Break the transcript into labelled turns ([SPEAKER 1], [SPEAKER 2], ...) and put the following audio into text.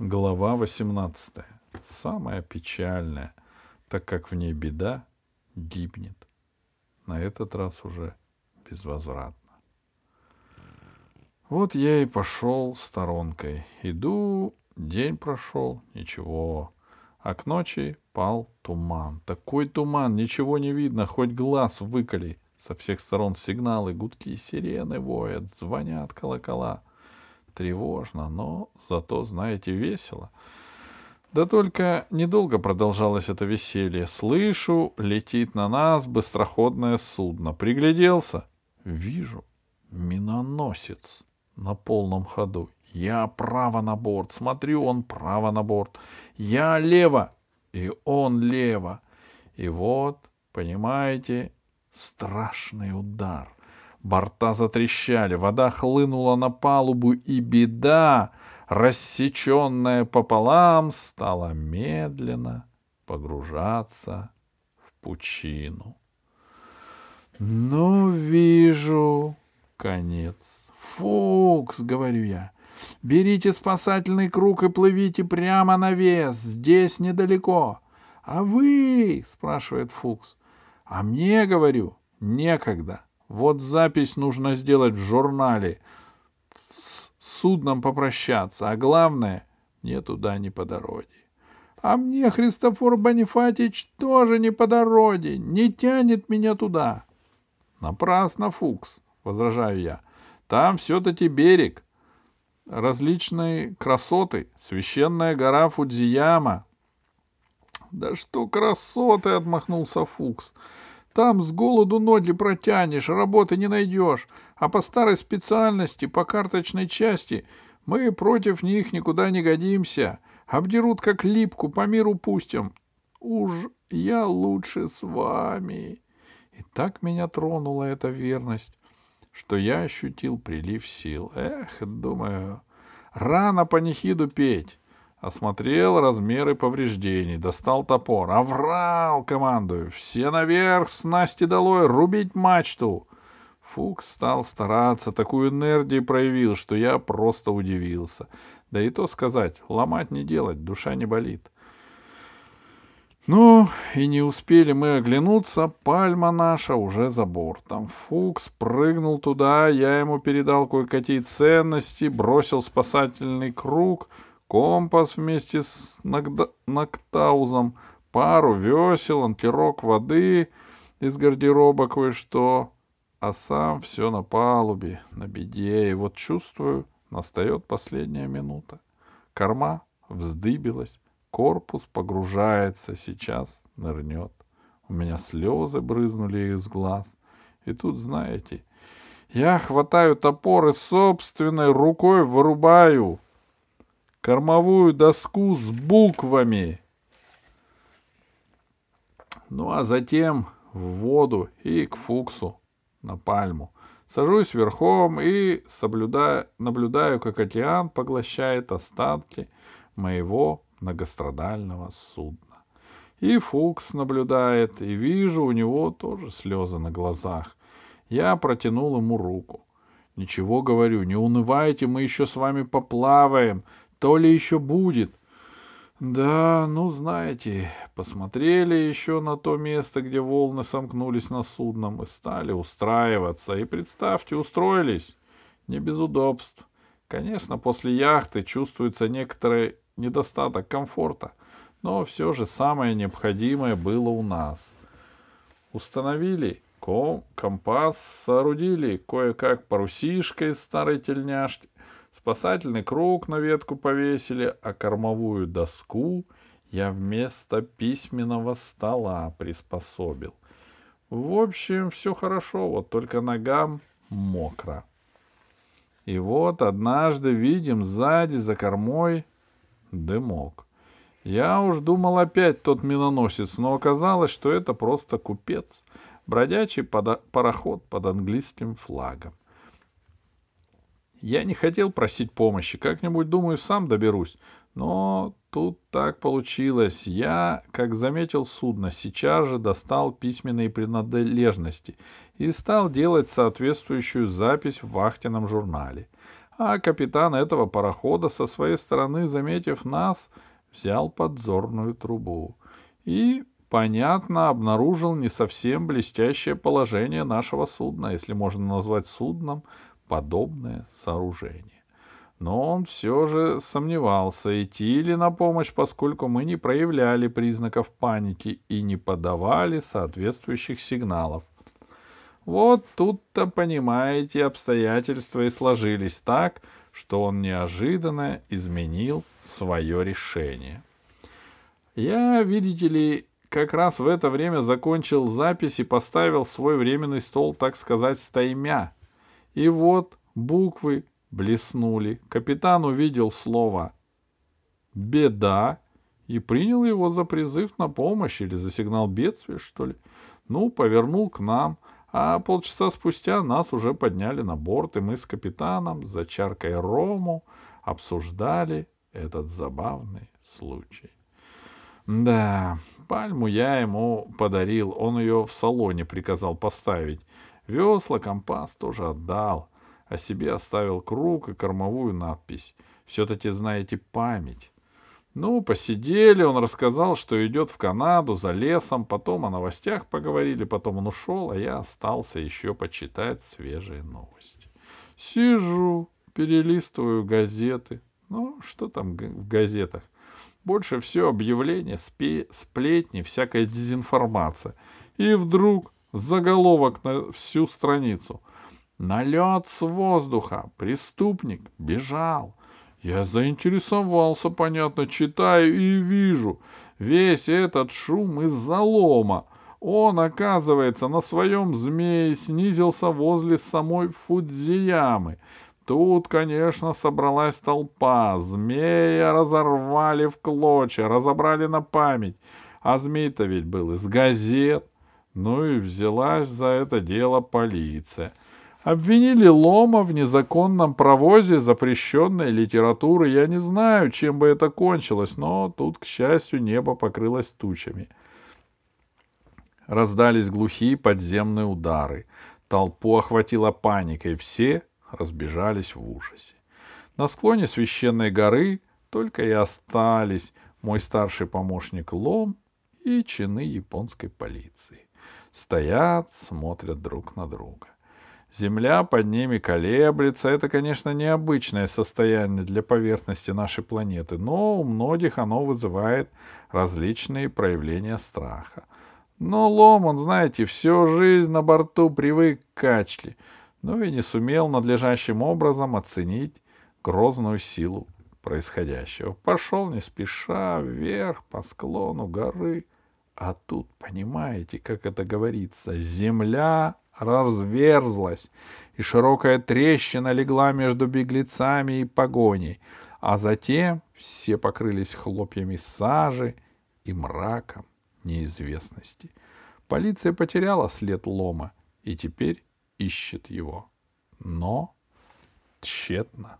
[SPEAKER 1] Глава 18. Самая печальная, так как в ней беда гибнет. На этот раз уже безвозвратно. Вот я и пошел сторонкой. Иду, день прошел, ничего. А к ночи пал туман. Такой туман, ничего не видно, хоть глаз выколи. Со всех сторон сигналы, гудки, сирены воят, звонят колокола — Тревожно, но зато, знаете, весело. Да только недолго продолжалось это веселье. Слышу, летит на нас быстроходное судно. Пригляделся. Вижу, миноносец на полном ходу. Я право на борт. Смотрю, он право на борт. Я лево, и он лево. И вот, понимаете, страшный удар. Борта затрещали, вода хлынула на палубу, и беда, рассеченная пополам, стала медленно погружаться в пучину. Ну, вижу, конец. Фукс, говорю я, берите спасательный круг и плывите прямо на вес, здесь недалеко. А вы, спрашивает Фукс, а мне, говорю, некогда. Вот запись нужно сделать в журнале. С судном попрощаться. А главное, мне туда не по дороге. А мне Христофор Бонифатич тоже не по дороге. Не тянет меня туда. Напрасно, Фукс, возражаю я. Там все-таки берег. Различные красоты. Священная гора Фудзияма. Да что красоты, отмахнулся Фукс. Там с голоду ноги протянешь, работы не найдешь, а по старой специальности, по карточной части, мы против них никуда не годимся. Обдерут как липку, по миру пустим. Уж я лучше с вами. И так меня тронула эта верность, что я ощутил прилив сил. Эх, думаю, рано панихиду петь. Осмотрел размеры повреждений, достал топор. Аврал, командую! Все наверх, снасти долой, рубить мачту! Фук стал стараться, такую энергию проявил, что я просто удивился. Да и то сказать, ломать не делать, душа не болит. Ну, и не успели мы оглянуться, пальма наша уже за бортом. Фукс прыгнул туда, я ему передал кое-какие ценности, бросил спасательный круг — компас вместе с Нактаузом, пару весел, анкерок воды из гардероба кое-что, а сам все на палубе, на беде, и вот чувствую, настает последняя минута. Корма вздыбилась, корпус погружается, сейчас нырнет. У меня слезы брызнули из глаз. И тут, знаете, я хватаю топор и собственной рукой вырубаю кормовую доску с буквами. Ну а затем в воду и к Фуксу на пальму. Сажусь верхом и соблюдаю, наблюдаю, как океан поглощает остатки моего многострадального судна. И Фукс наблюдает, и вижу у него тоже слезы на глазах. Я протянул ему руку. Ничего, говорю, не унывайте, мы еще с вами поплаваем. То ли еще будет. Да, ну, знаете, посмотрели еще на то место, где волны сомкнулись на судном и стали устраиваться. И представьте, устроились. Не без удобств. Конечно, после яхты чувствуется некоторый недостаток комфорта, но все же самое необходимое было у нас. Установили ком компас, соорудили кое-как парусишкой старой тельняшки, Спасательный круг на ветку повесили, а кормовую доску я вместо письменного стола приспособил. В общем, все хорошо, вот только ногам мокро. И вот однажды видим сзади за кормой дымок. Я уж думал опять тот миноносец, но оказалось, что это просто купец, бродячий пароход под английским флагом. Я не хотел просить помощи, как-нибудь, думаю, сам доберусь. Но тут так получилось. Я, как заметил судно, сейчас же достал письменные принадлежности и стал делать соответствующую запись в вахтенном журнале. а капитан этого парохода со своей стороны, заметив нас, взял подзорную трубу и, понятно, обнаружил не совсем блестящее положение нашего судна, если можно назвать судном подобное сооружение. Но он все же сомневался, идти ли на помощь, поскольку мы не проявляли признаков паники и не подавали соответствующих сигналов. Вот тут-то, понимаете, обстоятельства и сложились так, что он неожиданно изменил свое решение. Я, видите ли, как раз в это время закончил запись и поставил свой временный стол, так сказать, стаймя. И вот буквы блеснули. Капитан увидел слово «беда» и принял его за призыв на помощь или за сигнал бедствия, что ли. Ну, повернул к нам, а полчаса спустя нас уже подняли на борт, и мы с капитаном за чаркой рому обсуждали этот забавный случай. Да, пальму я ему подарил, он ее в салоне приказал поставить. Весла, компас тоже отдал, а себе оставил круг и кормовую надпись. Все-таки знаете память. Ну, посидели, он рассказал, что идет в Канаду за лесом, потом о новостях поговорили, потом он ушел, а я остался еще почитать свежие новости. Сижу, перелистываю газеты. Ну, что там в газетах? Больше всего объявления, спе- сплетни, всякая дезинформация. И вдруг заголовок на всю страницу. Налет с воздуха. Преступник бежал. Я заинтересовался, понятно, читаю и вижу. Весь этот шум из-за лома. Он, оказывается, на своем змее снизился возле самой Фудзиямы. Тут, конечно, собралась толпа. Змея разорвали в клочья, разобрали на память. А змей-то ведь был из газет. Ну и взялась за это дело полиция — Обвинили Лома в незаконном провозе запрещенной литературы. Я не знаю, чем бы это кончилось, но тут, к счастью, небо покрылось тучами. Раздались глухие подземные удары. Толпу охватила паника, и все разбежались в ужасе. На склоне священной горы только и остались мой старший помощник Лом и чины японской полиции. Стоят, смотрят друг на друга. Земля под ними колеблется. Это, конечно, необычное состояние для поверхности нашей планеты, но у многих оно вызывает различные проявления страха. Но Лом, он, знаете, всю жизнь на борту привык к качке, но и не сумел надлежащим образом оценить грозную силу происходящего. Пошел не спеша вверх по склону горы, а тут, понимаете, как это говорится, земля разверзлась, и широкая трещина легла между беглецами и погоней, а затем все покрылись хлопьями сажи и мраком неизвестности. Полиция потеряла след лома и теперь ищет его. Но тщетно.